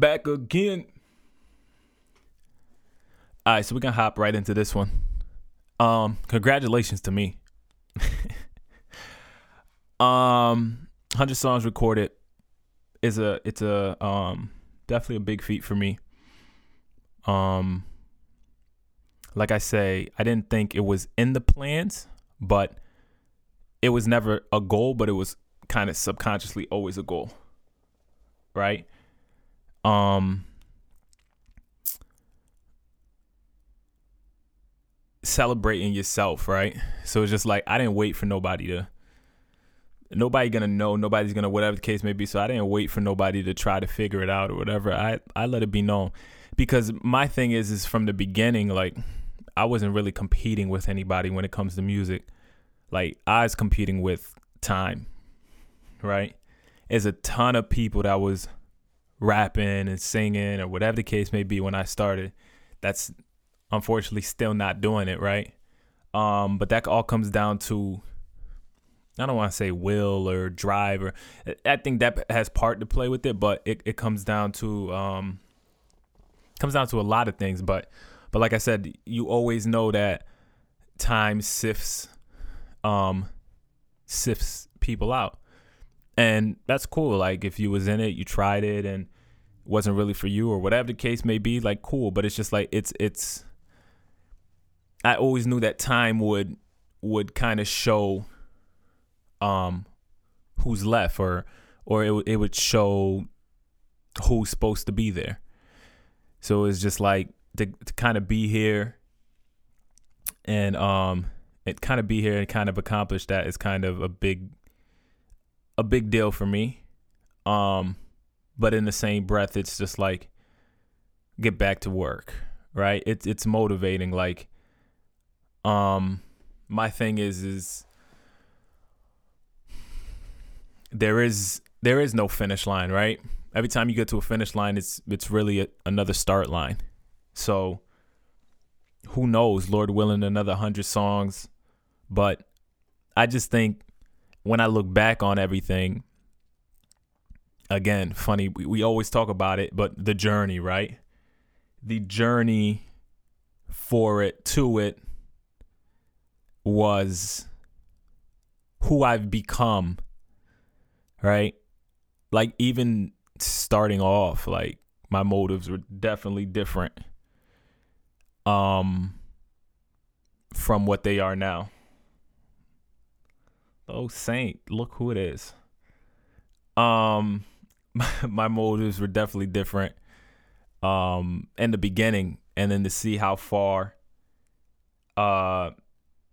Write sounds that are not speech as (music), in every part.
back again. All right, so we're gonna hop right into this one. Um, congratulations to me. (laughs) um, hundred songs recorded is a it's a um definitely a big feat for me. Um, like I say, I didn't think it was in the plans, but it was never a goal, but it was kind of subconsciously always a goal. Right? Um celebrating yourself, right? So it's just like I didn't wait for nobody to nobody gonna know, nobody's gonna whatever the case may be. So I didn't wait for nobody to try to figure it out or whatever. I I let it be known. Because my thing is is from the beginning, like I wasn't really competing with anybody when it comes to music. Like I was competing with time. Right? There's a ton of people that was rapping and singing or whatever the case may be when I started. That's unfortunately still not doing it, right? Um, but that all comes down to I don't want to say will or drive or I think that has part to play with it, but it, it comes down to um comes down to a lot of things. But but like I said, you always know that time sifts um sifts people out. And that's cool. Like if you was in it, you tried it and wasn't really for you or whatever the case may be, like cool. But it's just like it's it's I always knew that time would would kind of show um who's left or or it it would show who's supposed to be there. So it's just like to, to kind of be here and um it kind of be here and kind of accomplish that is kind of a big a big deal for me. Um but in the same breath it's just like get back to work, right? It's it's motivating like um my thing is is there is there is no finish line, right? Every time you get to a finish line, it's it's really a, another start line. So who knows, Lord willing, another hundred songs. But I just think when I look back on everything, again, funny, we, we always talk about it, but the journey, right? The journey for it to it was who I've become, right? Like even starting off, like my motives were definitely different um from what they are now. Oh saint, look who it is. Um (laughs) my, motives were definitely different um in the beginning and then to see how far uh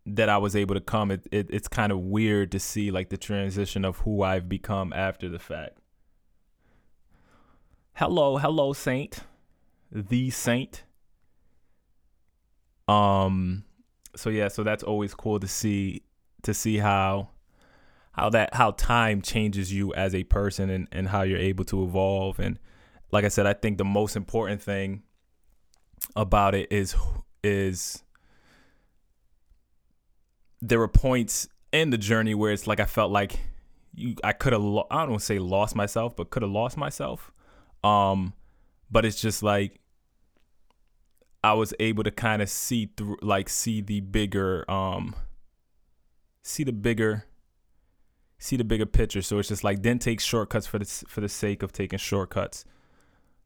that I was able to come, it, it it's kind of weird to see like the transition of who I've become after the fact. Hello, hello, Saint, the Saint. Um, so yeah, so that's always cool to see to see how how that how time changes you as a person and and how you're able to evolve and like I said, I think the most important thing about it is is there were points in the journey where it's like I felt like you I could have lo- I don't say lost myself, but could have lost myself. Um, but it's just like I was able to kind of see through, like see the bigger, um, see the bigger, see the bigger picture. So it's just like didn't take shortcuts for the for the sake of taking shortcuts.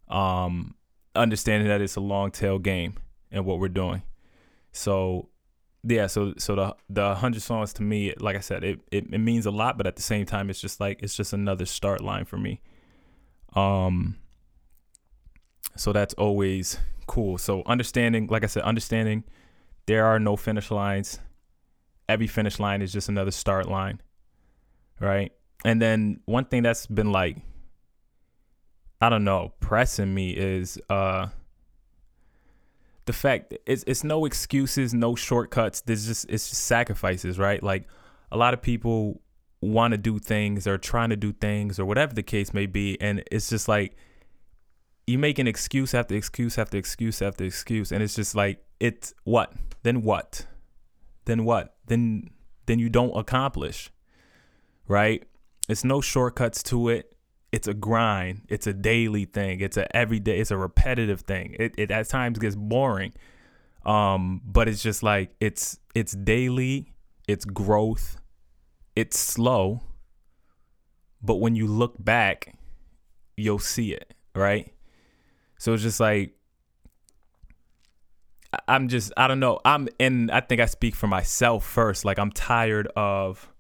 Um, understanding that it's a long tail game and what we're doing. So yeah, so so the the hundred songs to me, like I said, it, it it means a lot, but at the same time, it's just like it's just another start line for me. Um. So that's always cool. So understanding, like I said, understanding there are no finish lines. Every finish line is just another start line, right? And then one thing that's been like, I don't know, pressing me is uh the fact it's it's no excuses, no shortcuts. There's just it's just sacrifices, right? Like a lot of people want to do things or trying to do things or whatever the case may be, and it's just like you make an excuse after excuse after excuse after excuse, and it's just like it's what then what then what then then you don't accomplish, right? It's no shortcuts to it. it's a grind. It's a daily thing. It's a everyday. It's a repetitive thing. It it at times gets boring. Um, but it's just like it's it's daily. It's growth. It's slow. But when you look back, you'll see it, right? So it's just like I'm just I don't know. I'm and I think I speak for myself first. Like I'm tired of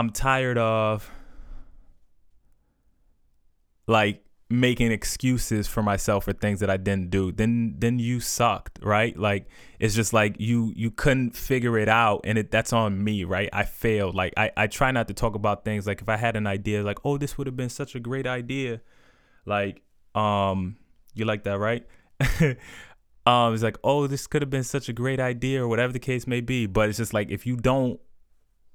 I'm tired of like making excuses for myself for things that I didn't do. Then then you sucked, right? Like it's just like you you couldn't figure it out and it that's on me, right? I failed. Like I I try not to talk about things like if I had an idea like, "Oh, this would have been such a great idea." Like um you like that, right? (laughs) um it's like, "Oh, this could have been such a great idea" or whatever the case may be, but it's just like if you don't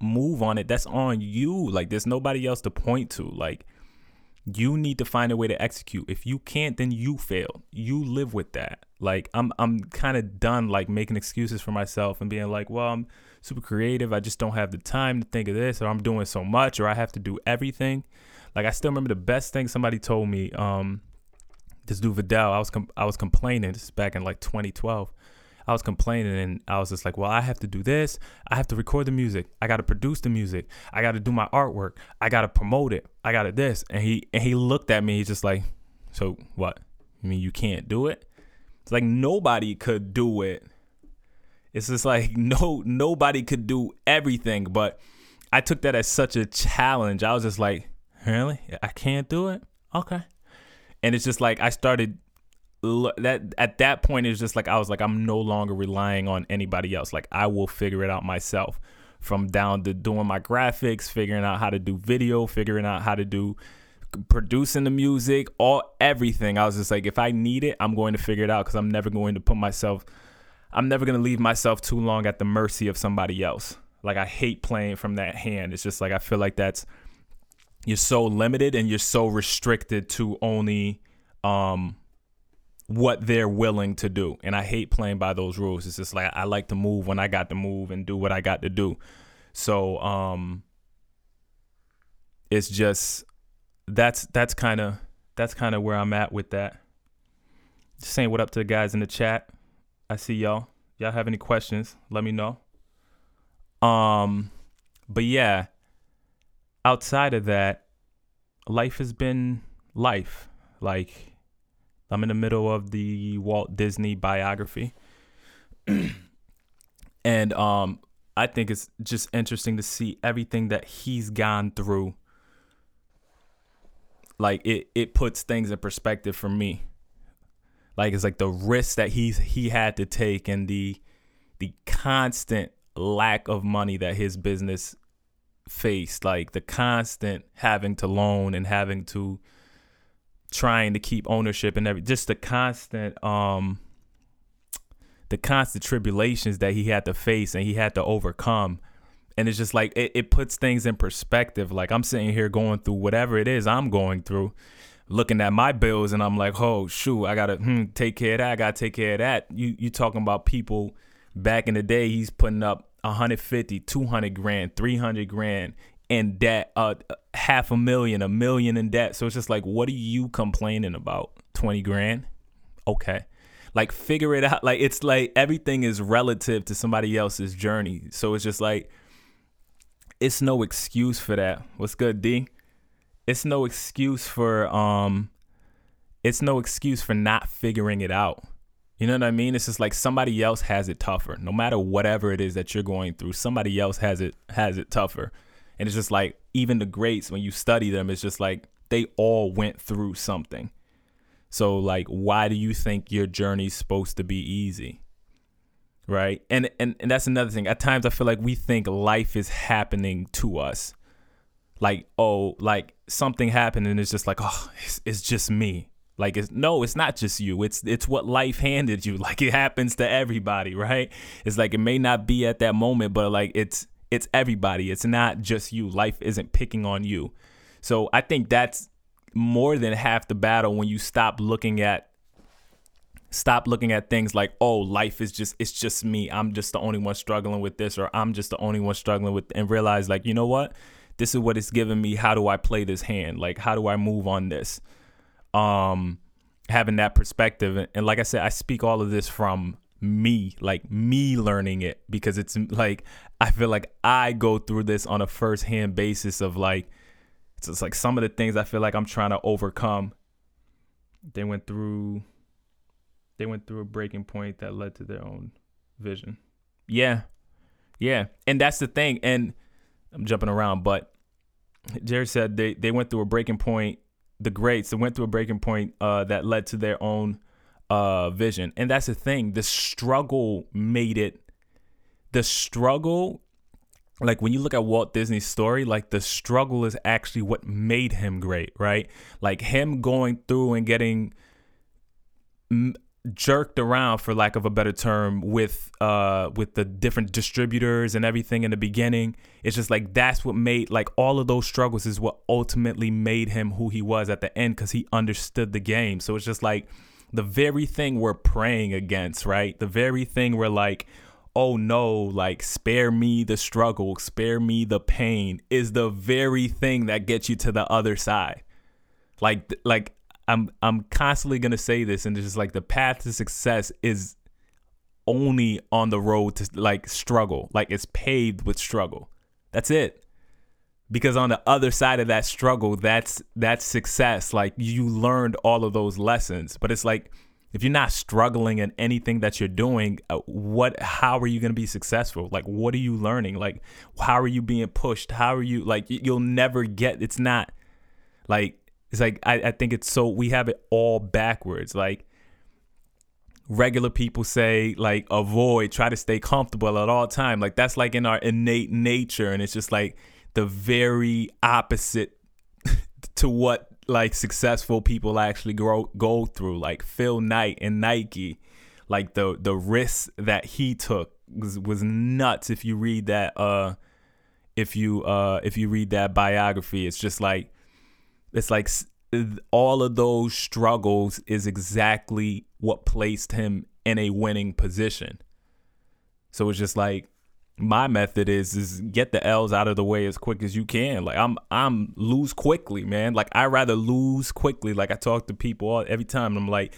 move on it, that's on you. Like there's nobody else to point to. Like you need to find a way to execute. If you can't, then you fail. You live with that. Like I'm I'm kind of done like making excuses for myself and being like, well, I'm super creative. I just don't have the time to think of this or I'm doing so much or I have to do everything. Like I still remember the best thing somebody told me um this dude Vidal, I was com- I was complaining this is back in like 2012. I was complaining and I was just like, well, I have to do this. I have to record the music. I got to produce the music. I got to do my artwork. I got to promote it. I got to this. And he and he looked at me. He's just like, so what? I mean, you can't do it. It's like nobody could do it. It's just like (laughs) no nobody could do everything. But I took that as such a challenge. I was just like, really? I can't do it. Okay. And it's just like I started that at that point it's just like I was like I'm no longer relying on anybody else. Like I will figure it out myself. From down to doing my graphics, figuring out how to do video, figuring out how to do producing the music, all everything. I was just like if I need it, I'm going to figure it out cuz I'm never going to put myself I'm never going to leave myself too long at the mercy of somebody else. Like I hate playing from that hand. It's just like I feel like that's you're so limited and you're so restricted to only um what they're willing to do. And I hate playing by those rules. It's just like I like to move when I got to move and do what I got to do. So um it's just that's that's kind of that's kind of where I'm at with that. Just saying what up to the guys in the chat. I see y'all. Y'all have any questions? Let me know. Um but yeah, outside of that, life has been life. Like I'm in the middle of the Walt Disney biography. (clears throat) and um I think it's just interesting to see everything that he's gone through. Like it it puts things in perspective for me. Like it's like the risks that he's he had to take and the the constant lack of money that his business faced, like the constant having to loan and having to trying to keep ownership and every just the constant um the constant tribulations that he had to face and he had to overcome. And it's just like it, it puts things in perspective. Like i'm sitting here going through whatever it is i'm going through looking at my bills and i'm like oh shoot i gotta hmm, take care of that i gotta take care of that. You you talking about people back in the day he's putting up 150 200 grand 300 grand in debt, uh, half a million, a million in debt. So it's just like, what are you complaining about? 20 grand? Okay. Like, figure it out. Like, it's like everything is relative to somebody else's journey. So it's just like, it's no excuse for that. What's good, D? It's no excuse for, um, it's no excuse for not figuring it out. You know what I mean? It's just like somebody else has it tougher. No matter whatever it is that you're going through, somebody else has it has it tougher. And it's just like even the greats when you study them, it's just like they all went through something. So like why do you think your journey's supposed to be easy? Right? And and and that's another thing. At times I feel like we think life is happening to us. Like, oh, like something happened and it's just like, oh, it's, it's just me. Like it's no, it's not just you. It's it's what life handed you. (laughs) Like it happens to everybody, right? It's like it may not be at that moment, but like it's it's everybody. It's not just you. Life isn't picking on you. So I think that's more than half the battle when you stop looking at stop looking at things like oh life is just it's just me i'm just the only one struggling with this or i'm just the only one struggling with and realize like you know what this is what it's giving me. How do I play this hand? Like, how do I move on this? Um, having that perspective. And, and like I said, I speak all of this from me, like me learning it because it's like I feel like I go through this on a first hand basis of like, it's just like some of the things I feel like I'm trying to overcome. They went through, they went through a breaking point that led to their own vision. Yeah. Yeah. And that's the thing. And I'm jumping around, but Jerry said they, they went through a breaking point. The greats they went through a breaking point uh, that led to their own uh, vision. And that's the thing. The struggle made it. The struggle, like when you look at Walt Disney's story, like the struggle is actually what made him great, right? Like him going through and getting jerked around for lack of a better term with uh with the different distributors and everything in the beginning it's just like that's what made like all of those struggles is what ultimately made him who he was at the end because he understood the game so it's just like the very thing we're praying against right the very thing we're like oh no like spare me the struggle spare me the pain is the very thing that gets you to the other side like like I'm I'm constantly gonna say this, and it's just like the path to success is only on the road to like struggle, like it's paved with struggle. That's it. Because on the other side of that struggle, that's that's success. Like you learned all of those lessons, but it's like if you're not struggling in anything that you're doing, uh, what how are you going to be successful? Like what are you learning? Like how are you being pushed? How are you like you'll never get it's not like it's like I, I think it's so we have it all backwards. Like regular people say like avoid, try to stay comfortable at all time. Like that's like in our innate nature. And it's just like the very opposite (laughs) to what like successful people actually grow go through. Like Phil Knight and Nike. Like the the risks that he took was was nuts if you read that uh if you uh if you read that biography. It's just like it's like all of those struggles is exactly what placed him in a winning position. So it's just like my method is is get the L's out of the way as quick as you can. Like I'm I'm lose quickly, man. Like I rather lose quickly. Like I talk to people all, every time. I'm like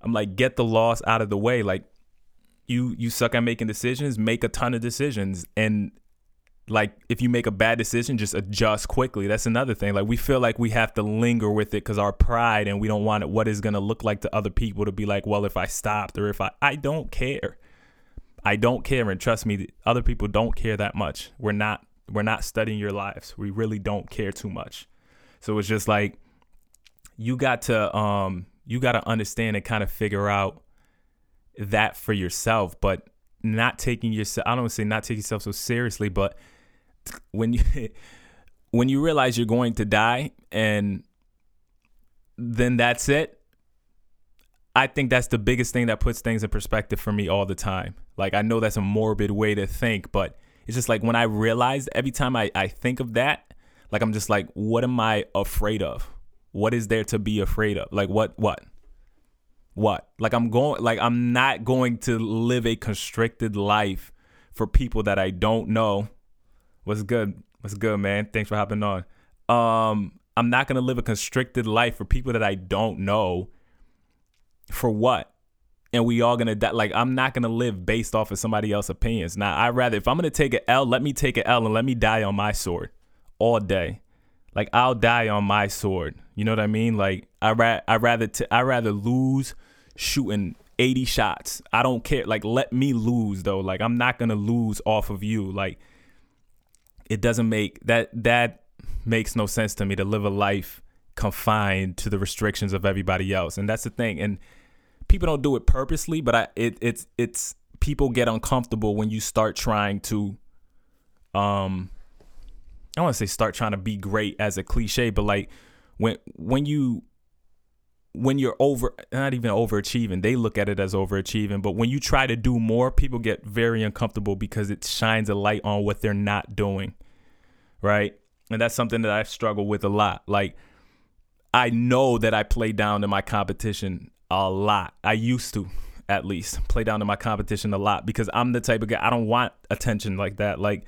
I'm like get the loss out of the way. Like you you suck at making decisions, make a ton of decisions and like if you make a bad decision just adjust quickly that's another thing like we feel like we have to linger with it because our pride and we don't want it what is going to look like to other people to be like well if i stopped or if i i don't care i don't care and trust me other people don't care that much. We're not we're not studying your lives. We really don't care too much. So it's just like you got to um you got to understand and kind of figure out that for yourself but not taking yourself i don't want to say not take yourself so seriously but (laughs) when you (laughs) when you realize you're going to die and then that's it I think that's the biggest thing that puts things in perspective for me all the time. Like I know that's a morbid way to think, but it's just like when I realize every time I, I think of that, like I'm just like, what am I afraid of? What is there to be afraid of? Like what what? What? Like I'm going like I'm not going to live a constricted life for people that I don't know What's good? What's good, man? Thanks for hopping on. Um, I'm not gonna live a constricted life for people that I don't know. For what? And we all gonna die. Like I'm not gonna live based off of somebody else's opinions. Now I rather if I'm gonna take an L, let me take an L and let me die on my sword all day. Like I'll die on my sword. You know what I mean? Like I ra- I rather t- I rather lose shooting 80 shots. I don't care. Like let me lose though. Like I'm not gonna lose off of you. Like it doesn't make that that makes no sense to me to live a life confined to the restrictions of everybody else and that's the thing and people don't do it purposely but i it, it's it's people get uncomfortable when you start trying to um i want to say start trying to be great as a cliche but like when when you when you're over not even overachieving they look at it as overachieving but when you try to do more people get very uncomfortable because it shines a light on what they're not doing right? And that's something that i struggle with a lot. Like i know that i play down to my competition a lot i used to at least play down to my competition a lot because i'm the type of guy i don't want attention like that like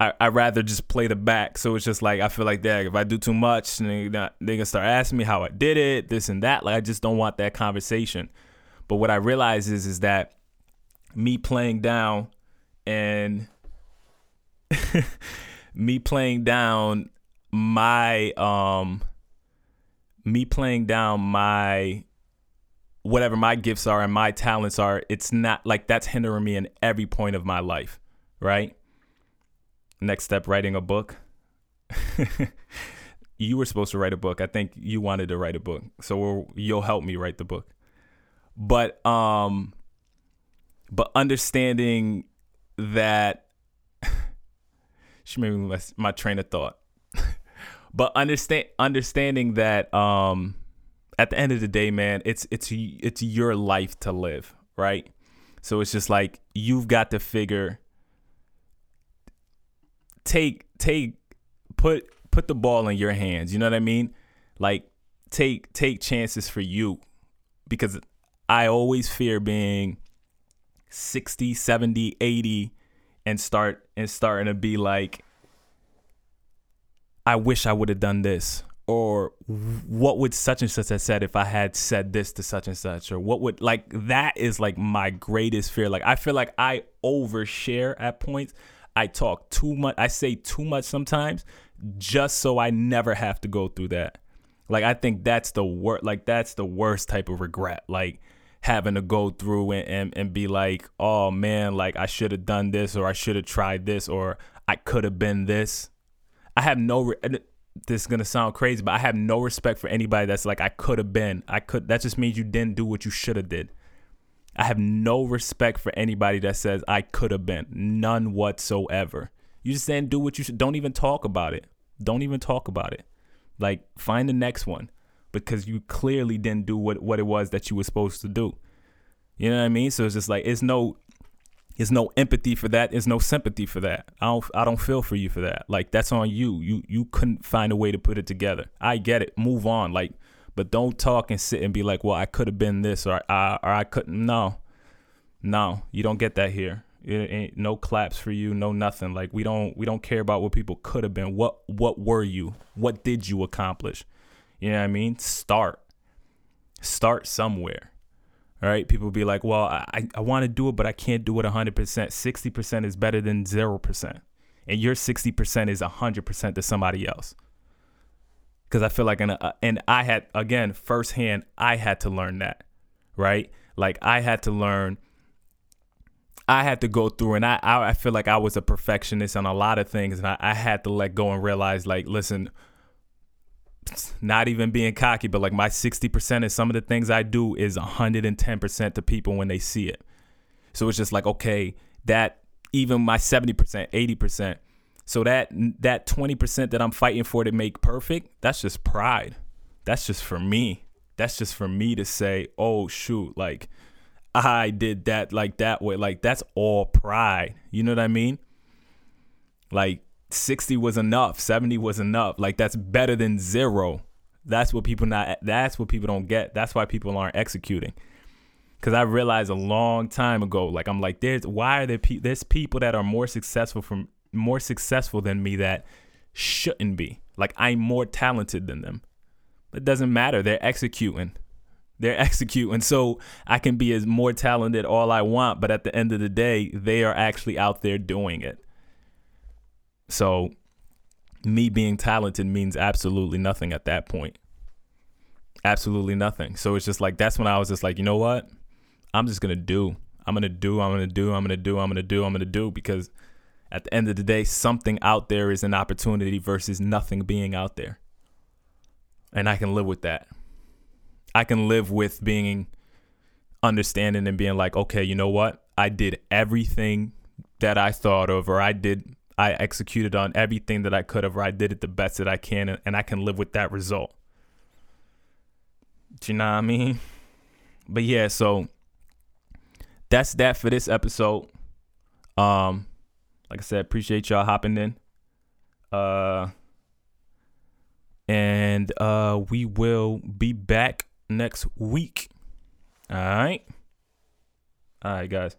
I I rather just play the back. So it's just like I feel like that if I do too much, they they gonna start asking me how I did it, this and that. Like I just don't want that conversation. But what I realize is is that me playing down and (laughs) me playing down my um me playing down my whatever my gifts are and my talents are it's not like that's hindering me in every point of my life right? Next step writing a book. (laughs) You were supposed to write a book. I think you wanted to write a book. So you'll help me write the book. But um but understanding that (laughs) she made me my train of thought. (laughs) But understand understanding that um at the end of the day man it's it's it's your life to live right? So it's just like you've got to figure take take put put the ball in your hands you know what i mean? Like take take chances for you because i always fear being 60 70 80 and start and starting to be like I wish I would have done this or what would such and such have said if I had said this to such and such? Or what would like that is like my greatest fear. Like I feel like I overshare at points. I talk too much I say too much sometimes just so I never have to go through that. Like I think that's the worst like that's the worst type of regret like having to go through and, and, and be like oh man like I should have done this or I should have tried this or I could have been this. I have no. Re- this is gonna sound crazy, but I have no respect for anybody that's like I could have been. I could. That just means you didn't do what you should have did. I have no respect for anybody that says I could have been. None whatsoever. You just didn't do what you should. Don't even talk about it. Don't even talk about it. Like find the next one because you clearly didn't do what what it was that you were supposed to do. You know what I mean? So it's just like it's no there's no empathy for that. There's no sympathy for that. I don't I don't feel for you for that. Like that's on you. You you couldn't find a way to put it together. I get it. Move on. Like, but don't talk and sit and be like, well, I could have been this or I or I couldn't. No, no, you don't get that here. It ain't no claps for you, no nothing. Like we don't we don't care about what people could have been. What what were you? What did you accomplish? You know what I mean? Start. Start somewhere. All right. People be like, well, I, I want to do it, but I can't do it 100%. 60% is better than 0%. And your 60% is 100% to somebody else. Because I feel like, in a, uh, and I had, again, firsthand, I had to learn that. Right. Like I had to learn. I had to go through, and I, I, I feel like I was a perfectionist on a lot of things, and I, I had to let go and realize, like, listen, not even being cocky, but like my 60% of some of the things I do is 110% to people when they see it. So it's just like, okay, that even my 70%, 80%. So that that 20% that I'm fighting for to make perfect, that's just pride. That's just for me. That's just for me to say, "Oh shoot, like I did that like that way." Like that's all pride. You know what I mean? Like 60 was enough 70 was enough. Like that's better than zero. That's what people not that's what people don't get. That's why people aren't executing. Because i realized a long time ago like i'm like there's why are there pe- there's people that are more successful from more successful than me that shouldn't be. Like i'm more talented than them. It doesn't matter. They're executing. They're (laughs) executing. So i can be as more talented all i want but at the end of the day they are actually out there doing it so me being talented means absolutely nothing at that point. Absolutely nothing. So it's just like that's when I was just like, you know what? I'm just gonna do. I'm gonna do. I'm gonna do. I'm gonna do. I'm gonna do. I'm gonna do because at the end of the day, something out there is an opportunity versus nothing being out there. And I can live with that. I can live with being understanding and being like, okay, you know what? I did everything that I thought of, or I did I executed on everything that I could have, or I did it the best that I can, and, and I can live with that result. Do you know what I mean? But yeah, so that's that for this episode. Um, like I said, appreciate y'all hopping in. Uh, and uh, we will be back next week. All right. All right, guys.